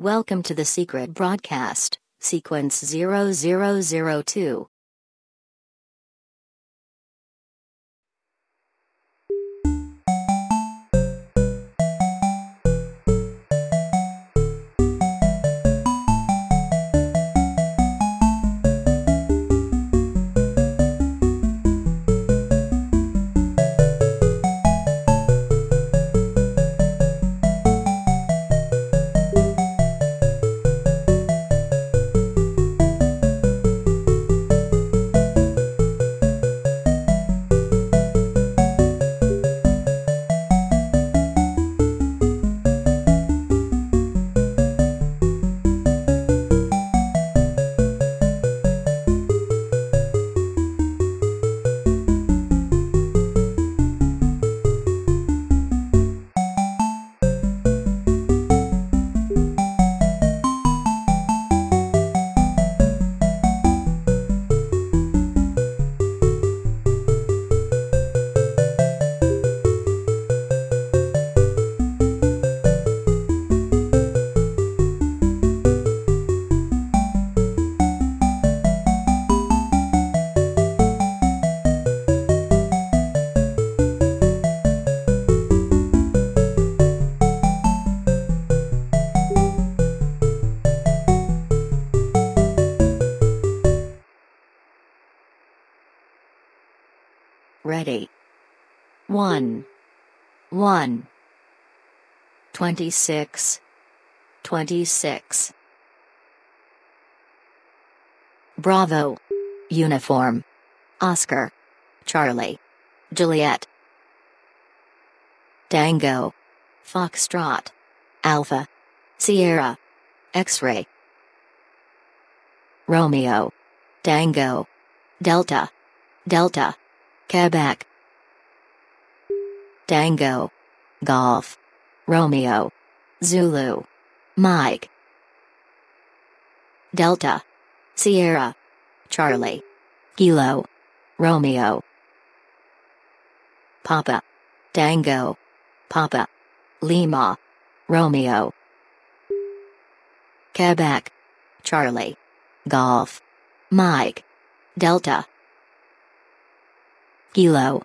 Welcome to the secret broadcast, sequence 0002. Ready. 1. 1. 26. 26. Bravo. Uniform. Oscar. Charlie. Juliet. Tango. Foxtrot. Alpha. Sierra. X-ray. Romeo. Tango. Delta. Delta. Quebec. Tango. Golf. Romeo. Zulu. Mike. Delta. Sierra. Charlie. Kilo. Romeo. Papa. Tango. Papa. Lima. Romeo. Quebec. Charlie. Golf. Mike. Delta. Kilo.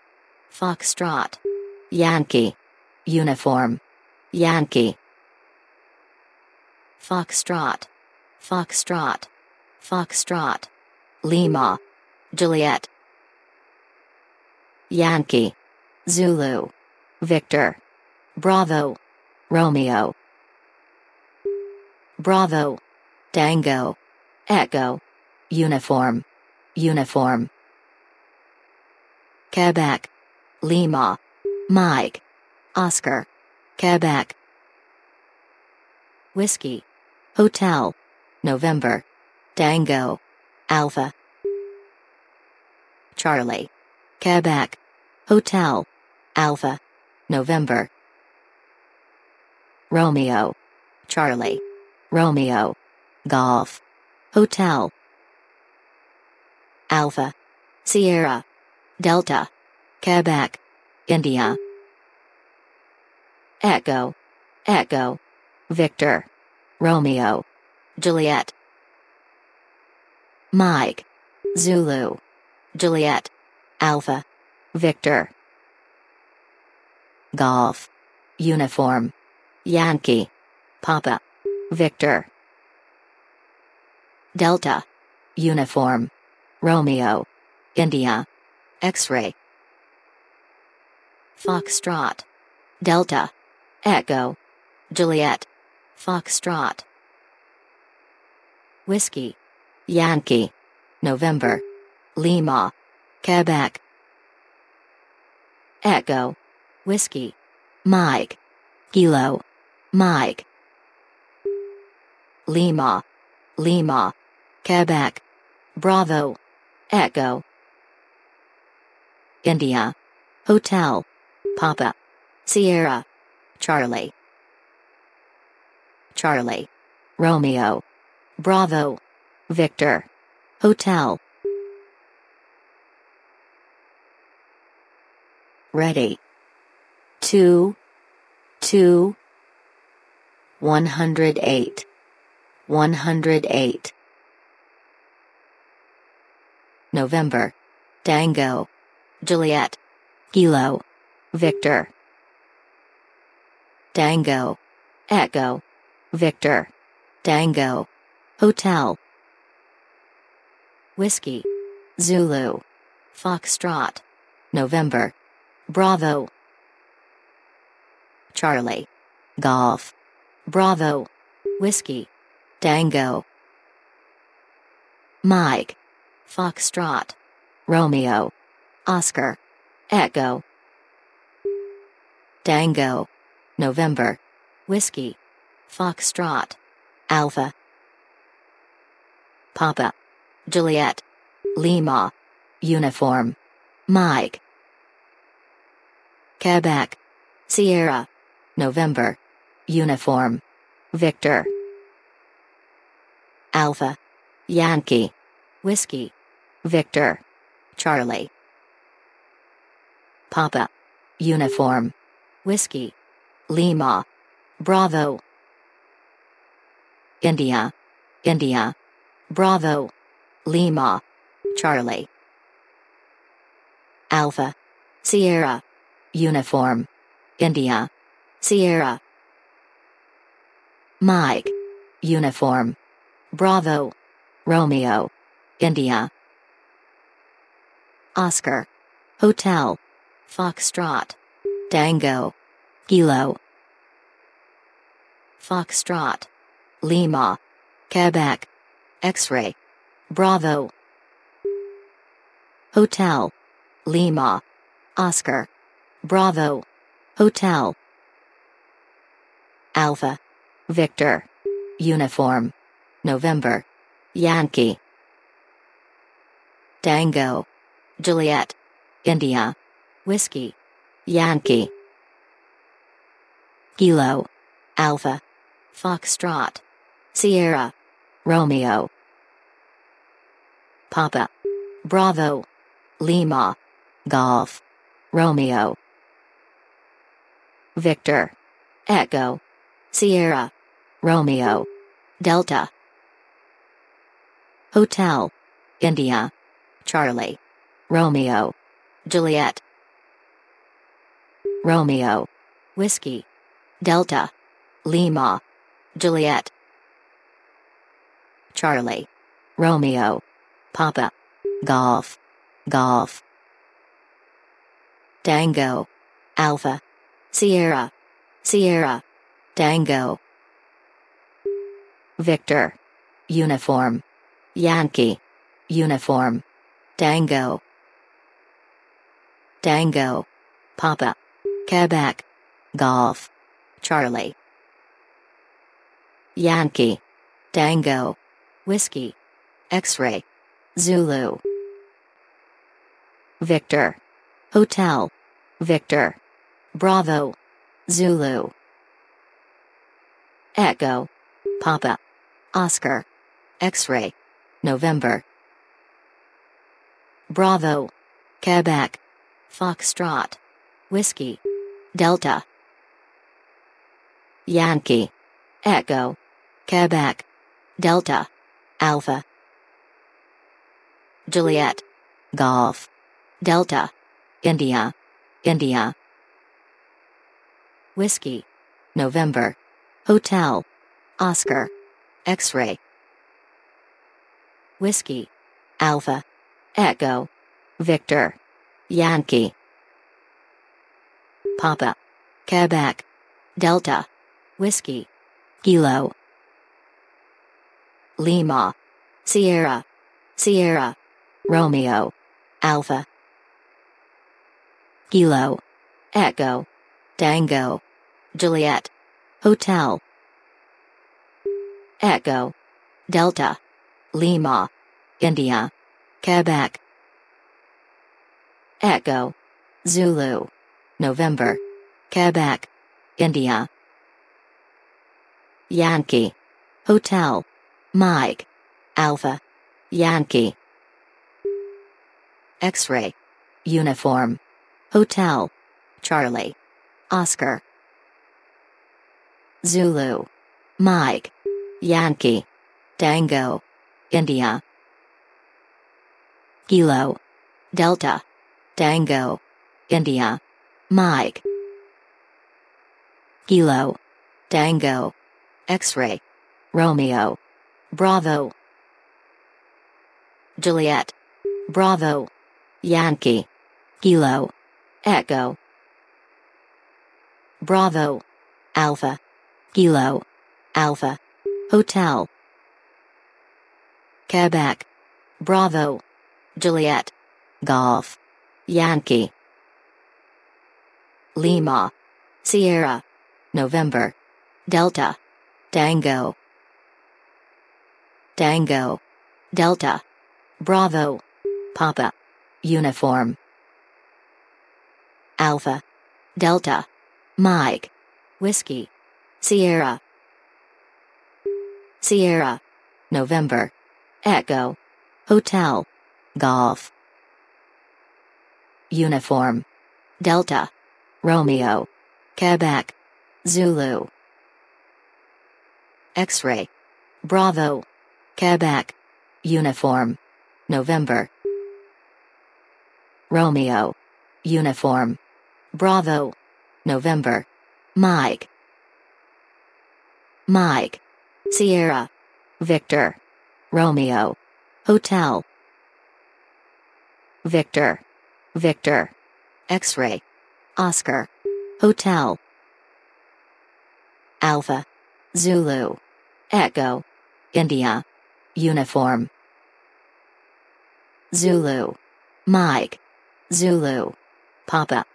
Foxtrot. Yankee. Uniform. Yankee. Foxtrot. Foxtrot. Foxtrot. Lima. Juliet. Yankee. Zulu. Victor. Bravo. Romeo. Bravo. Tango. Echo. Uniform. Uniform. Quebec. Lima. Mike. Oscar. Quebec. Whiskey. Hotel. November. Tango. Alpha. Charlie. Quebec. Hotel. Alpha. November. Romeo. Charlie. Romeo. Golf. Hotel. Alpha. Sierra. Delta. Quebec. India. Echo. Echo. Victor. Romeo. Juliet. Mike. Zulu. Juliet. Alpha. Victor. Golf. Uniform. Yankee. Papa. Victor. Delta. Uniform. Romeo. India. X-ray. Foxtrot. Delta. Echo. Juliet. Foxtrot. Whiskey. Yankee. November. Lima. Quebec. Echo. Whiskey. Mike. Kilo. Mike. Lima. Lima. Quebec. Bravo. Echo. India. Hotel. Papa. Sierra. Charlie. Charlie. Romeo. Bravo. Victor. Hotel. Ready. Two. Two. 108. 108. November. Tango. Juliet. Kilo. Victor. Tango. Echo. Victor. Tango. Hotel. Whiskey. Zulu. Foxtrot. November. Bravo. Charlie. Golf. Bravo. Whiskey. Tango. Mike. Foxtrot. Romeo. Oscar. Echo. Tango. November. Whiskey. Foxtrot. Alpha. Papa. Juliet. Lima. Uniform. Mike. Quebec. Sierra. November. Uniform. Victor. Alpha. Yankee. Whiskey. Victor. Charlie. Papa. Uniform. Whiskey. Lima. Bravo. India. India. Bravo. Lima. Charlie. Alpha. Sierra. Uniform. India. Sierra. Mike. Uniform. Bravo. Romeo. India. Oscar. Hotel. Foxtrot. Tango. Kilo. Foxtrot. Lima. Quebec. X-ray. Bravo. Hotel. Lima. Oscar. Bravo. Hotel. Alpha. Victor. Uniform. November. Yankee. Tango. Juliet. India. Whiskey. Yankee. Kilo. Alpha. Foxtrot. Sierra. Romeo. Papa. Bravo. Lima. Golf. Romeo. Victor. Echo. Sierra. Romeo. Delta. Hotel. India. Charlie. Romeo. Juliet. Romeo. Whiskey. Delta. Lima. Juliet. Charlie. Romeo. Papa. Golf. Golf. Tango. Alpha. Sierra. Sierra. Tango. Victor. Uniform. Yankee. Uniform. Tango. Tango. Papa. Quebec. Golf. Charlie. Yankee. Tango. Whiskey. X-ray. Zulu. Victor. Hotel. Victor. Bravo. Zulu. Echo. Papa. Oscar. X-ray. November. Bravo. Quebec. Foxtrot. Whiskey. Delta. Yankee. Echo. Quebec. Delta. Alpha. Juliet. Golf. Delta. India. India. Whiskey. November. Hotel. Oscar. X-ray. Whiskey. Alpha. Echo. Victor. Yankee. Papa. Quebec. Delta. Whiskey. Kilo. Lima. Sierra. Sierra. Romeo. Alpha. Kilo. Echo. Tango. Juliet. Hotel. Echo. Delta. Lima. India. Quebec. Echo. Zulu. November. Quebec. India. Yankee. Hotel. Mike. Alpha. Yankee. X-ray. Uniform. Hotel. Charlie. Oscar. Zulu. Mike. Yankee. Tango. India. Kilo. Delta. Tango. India. Mike. Kilo. Tango. X-ray. Romeo. Bravo. Juliet. Bravo. Yankee. Kilo. Echo. Bravo. Alpha. Kilo. Alpha. Hotel. Quebec. Bravo. Juliet. Golf. Yankee. Lima. Sierra. November. Delta. Tango. Tango. Delta. Bravo. Papa. Uniform. Alpha. Delta. Mike. Whiskey. Sierra. Sierra. November. Echo. Hotel. Golf. Uniform. Delta. Romeo. Quebec. Zulu. X-ray. Bravo. Quebec. Uniform. November. Romeo. Uniform. Bravo. November. Mike. Mike. Sierra. Victor. Romeo. Hotel. Victor. Victor. X-ray. Oscar. Hotel. Alpha. Zulu. Echo. India. Uniform. Zulu. Mike. Zulu. Papa.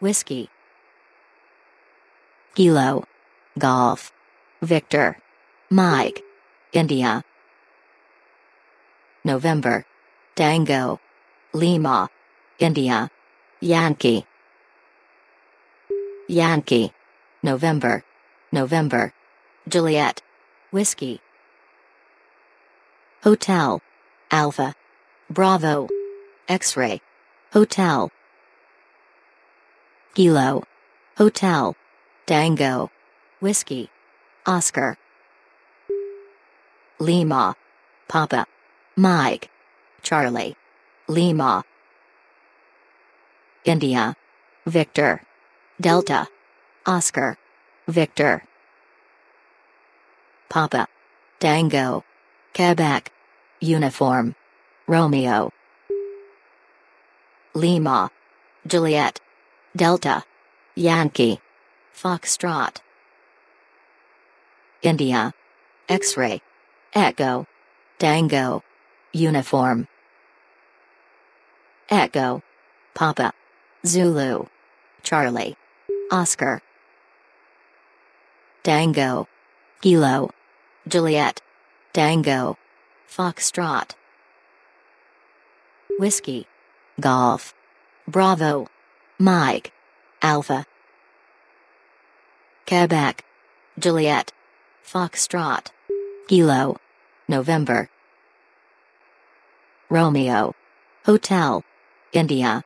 Whiskey. Kilo. Golf. Victor. Mike. India. November. Tango. Lima. India. Yankee. Yankee. November. November. Juliet. Whiskey. Hotel. Alpha. Bravo. X-ray. Hotel. Kilo. Hotel. Tango. Whiskey. Oscar. Lima. Papa. Mike. Charlie. Lima. India. Victor. Delta. Oscar. Victor. Papa. Tango. Quebec. Uniform. Romeo. Lima. Juliet. Delta. Yankee. Foxtrot. India. X-ray. Echo. Tango. Uniform. Echo. Papa. Zulu. Charlie. Oscar. Tango. Kilo. Juliet. Tango. Foxtrot. Whiskey. Golf. Bravo. Mike. Alpha. Quebec. Juliet. Foxtrot. Kilo. November. Romeo. Hotel. India.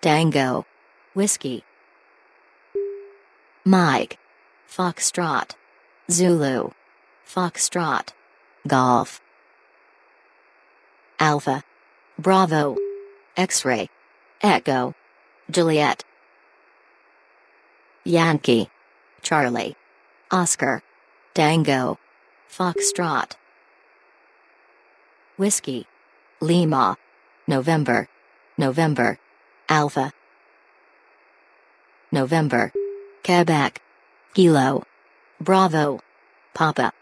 Tango. Whiskey. Mike. Foxtrot. Zulu. Foxtrot. Golf. Alpha. Bravo. X-ray. Echo. Juliet. Yankee. Charlie. Oscar. Tango. Foxtrot. Whiskey. Lima. November. November. Alpha. November. Quebec. Kilo. Bravo. Papa.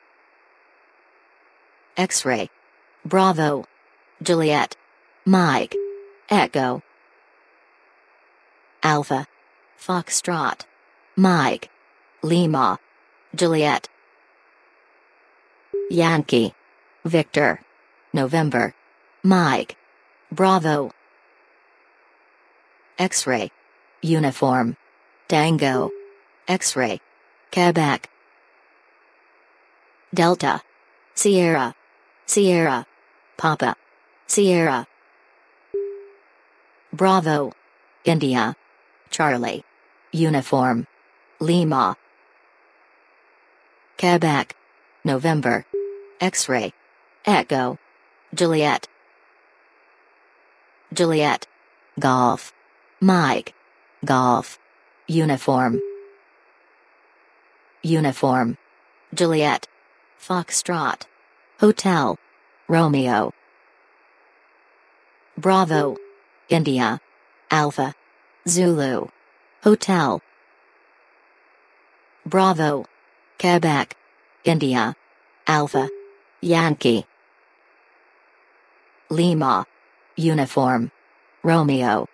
X-ray. Bravo. Juliet. Mike. Echo. Alpha. Foxtrot. Mike. Lima. Juliet. Yankee. Victor. November. Mike. Bravo. X-ray. Uniform. Tango. X-ray. Quebec. Delta. Sierra. Sierra. Papa. Sierra. Bravo. India. Charlie. Uniform. Lima. Quebec. November. X-ray. Echo. Juliet. Juliet. Golf. Mike. Golf. Uniform. Uniform. Juliet. Foxtrot. Hotel. Romeo. Bravo. India. Alpha. Zulu. Hotel. Bravo. Quebec. India. Alpha. Yankee. Lima. Uniform. Romeo.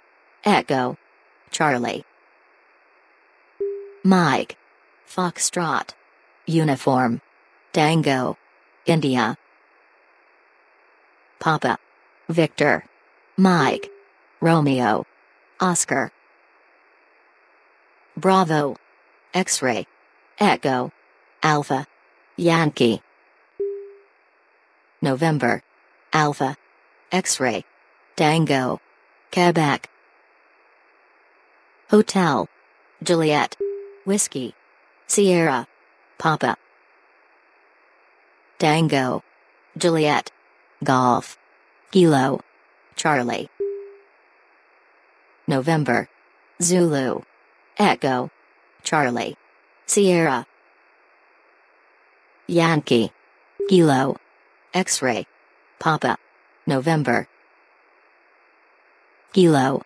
Echo. Charlie. Mike. Foxtrot. Uniform. Tango. India. Papa. Victor. Mike. Romeo. Oscar. Bravo. X-ray. Echo. Alpha. Yankee. November. Alpha. X-ray. Tango. Quebec. Hotel. Juliet. Whiskey. Sierra. Papa. Tango. Juliet. Golf. Kilo. Charlie. November. Zulu. Echo. Charlie. Sierra. Yankee. Kilo. X-ray. Papa. November. Kilo.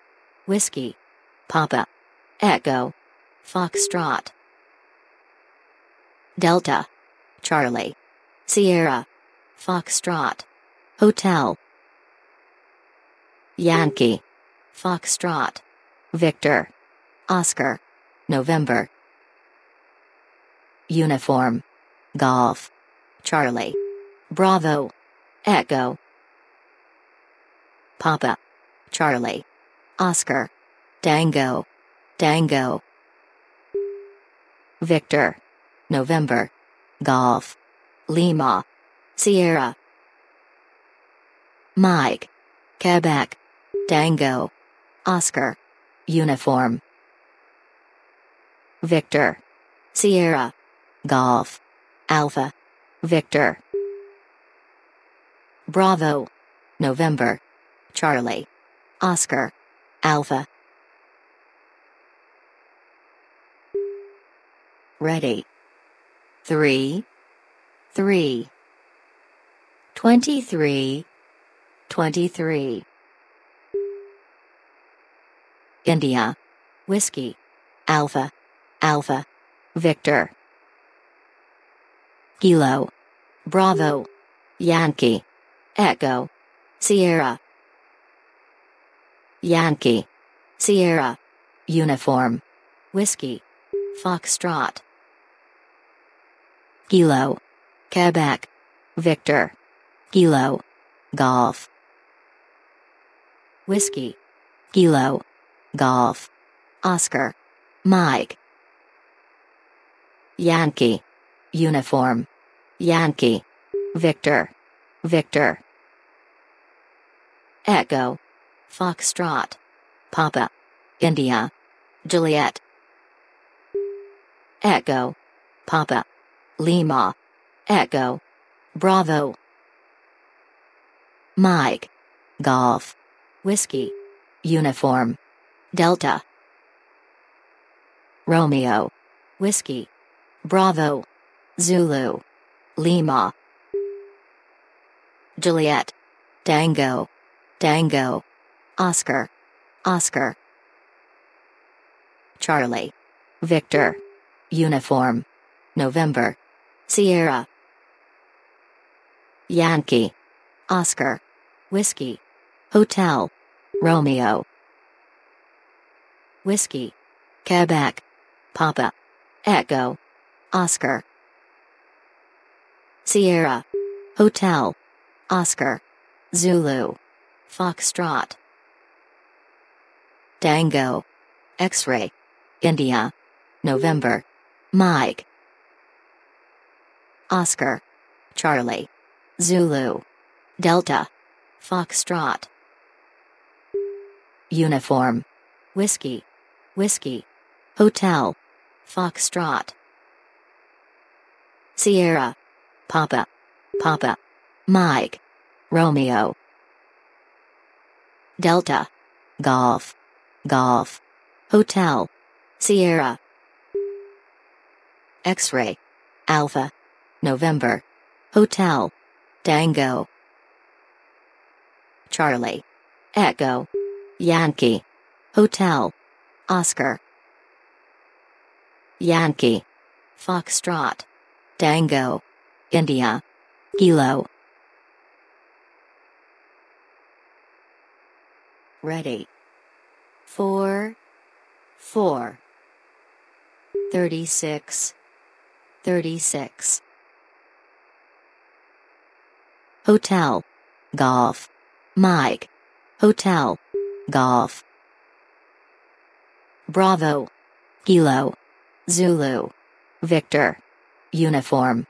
Whiskey. Papa. Echo. Foxtrot. Delta. Charlie. Sierra. Foxtrot. Hotel. Yankee. Foxtrot. Victor. Oscar. November. Uniform. Golf. Charlie. Bravo. Echo. Papa. Charlie. Oscar. Tango. Tango. Victor. November. Golf. Lima. Sierra. Mike. Quebec. Tango. Oscar. Uniform. Victor. Sierra. Golf. Alpha. Victor. Bravo. November. Charlie. Oscar. Alpha. Ready. Three. Three. Twenty-three. Twenty-three. India. Whiskey. Alpha. Alpha. Victor. Kilo. Bravo. Yankee. Echo. Sierra. Yankee. Sierra. Uniform. Whiskey. Foxtrot. Kilo. Quebec. Victor. Kilo. Golf. Whiskey. Kilo. Golf. Oscar. Mike. Yankee. Uniform. Yankee. Victor. Victor. Echo. Foxtrot. Papa. India. Juliet. Echo. Papa. Lima. Echo. Bravo. Mike. Golf. Whiskey. Uniform. Delta. Romeo. Whiskey. Bravo. Zulu. Lima. Juliet. Tango. Tango. Oscar. Oscar. Charlie. Victor. Uniform. November. Sierra. Yankee. Oscar. Whiskey. Hotel. Romeo. Whiskey. Quebec. Papa. Echo. Oscar. Sierra. Hotel. Oscar. Zulu. Foxtrot. Tango. X-ray. India. November. Mike. Oscar. Charlie. Zulu. Delta. Foxtrot. Uniform. Whiskey. Whiskey. Hotel. Foxtrot. Sierra. Papa. Papa. Mike. Romeo. Delta. Golf. Golf. Hotel. Sierra. X-ray. Alpha. November. Hotel. Tango. Charlie. Echo. Yankee. Hotel. Oscar. Yankee. Foxtrot. Tango. India. Kilo. Ready. Four. Four. Thirty-six. Thirty-six. Hotel. Golf. Mike. Hotel. Golf. Bravo. Kilo. Zulu. Victor. Uniform.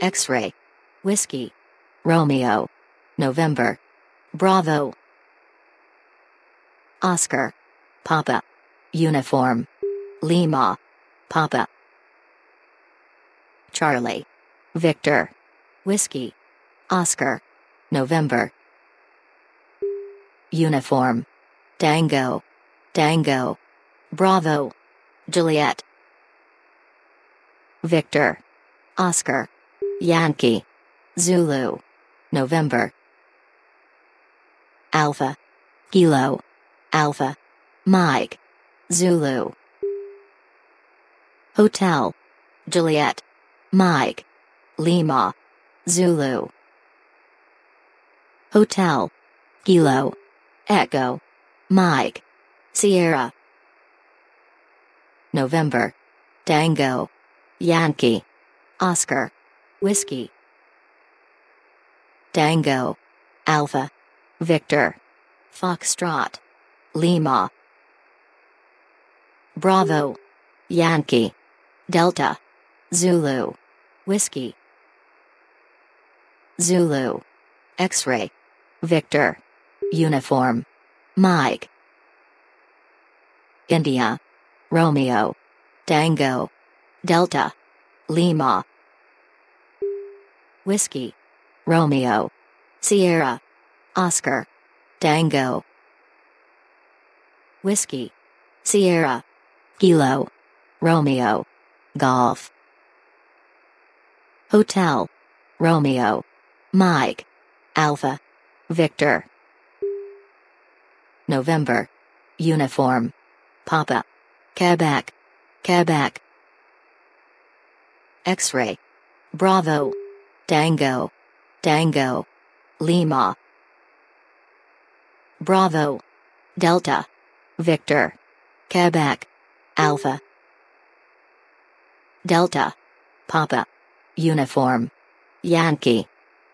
X-ray. Whiskey. Romeo. November. Bravo. Oscar. Papa. Uniform. Lima. Papa. Charlie. Victor. Whiskey. Oscar. November. Uniform. Tango. Tango. Bravo. Juliet. Victor. Oscar. Yankee. Zulu. November. Alpha. Kilo. Alpha. Mike. Zulu. Hotel. Juliet. Mike. Lima. Zulu. Hotel. Kilo. Echo. Mike. Sierra. November. Tango. Yankee. Oscar. Whiskey. Tango. Alpha. Victor. Foxtrot. Lima. Bravo. Yankee. Delta. Zulu. Whiskey. Zulu. X-ray. Victor. Uniform. Mike. India. Romeo. Tango. Delta. Lima. Whiskey. Romeo. Sierra. Oscar. Tango. Whiskey. Sierra. Kilo. Romeo. Golf. Hotel. Romeo. Mike. Alpha. Victor. November. Uniform. Papa. Quebec. Quebec. X-ray. Bravo. Tango. Tango. Lima. Bravo. Delta. Victor. Quebec. Alpha. Delta. Papa. Uniform. Yankee.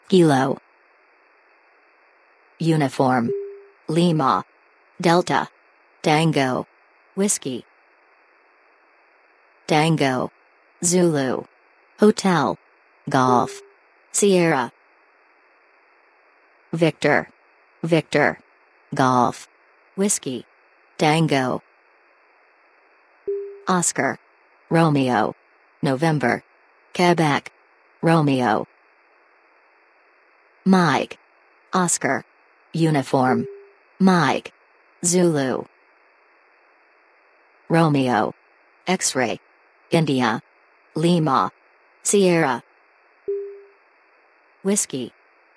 Kilo. Uniform. Lima. Delta. Tango. Whiskey. Tango. Zulu. Hotel. Golf. Sierra. Victor. Victor. Golf. Whiskey. Tango. Oscar. Romeo. November. Quebec. Romeo. Mike. Oscar. Uniform. Mike. Zulu. Romeo. X-ray. India. Lima. Sierra. Whiskey.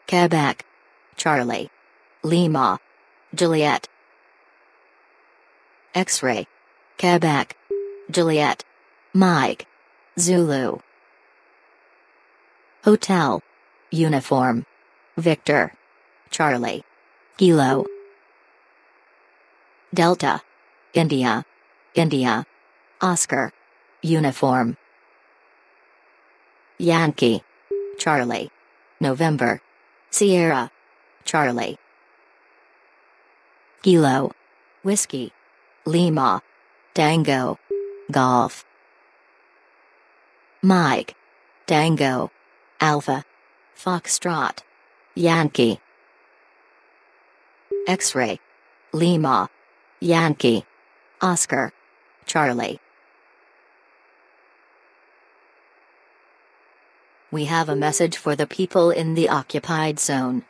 Quebec. Charlie. Lima. Juliet. X-ray. Quebec. Juliet. Mike. Zulu. Hotel. Uniform. Victor. Charlie. Kilo. Delta. India. India. Oscar. Uniform. Yankee. Charlie. November. Sierra. Charlie. Kilo. Whiskey. Lima. Tango. Golf. Mike. Tango. Alpha. Foxtrot. Yankee. X-ray. Lima. Yankee. Oscar. Charlie. We have a message for the people in the occupied zone.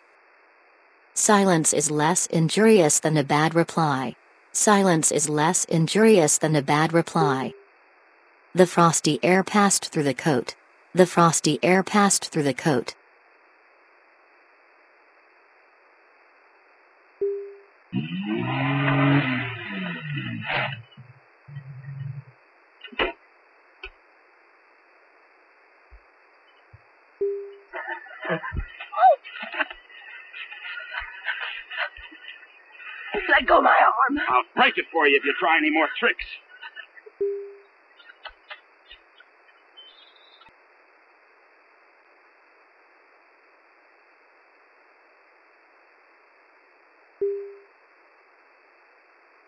Silence is less injurious than a bad reply. Silence is less injurious than a bad reply. The frosty air passed through the coat. The frosty air passed through the coat. I'll break it for you if you try any more tricks.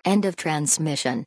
End of transmission.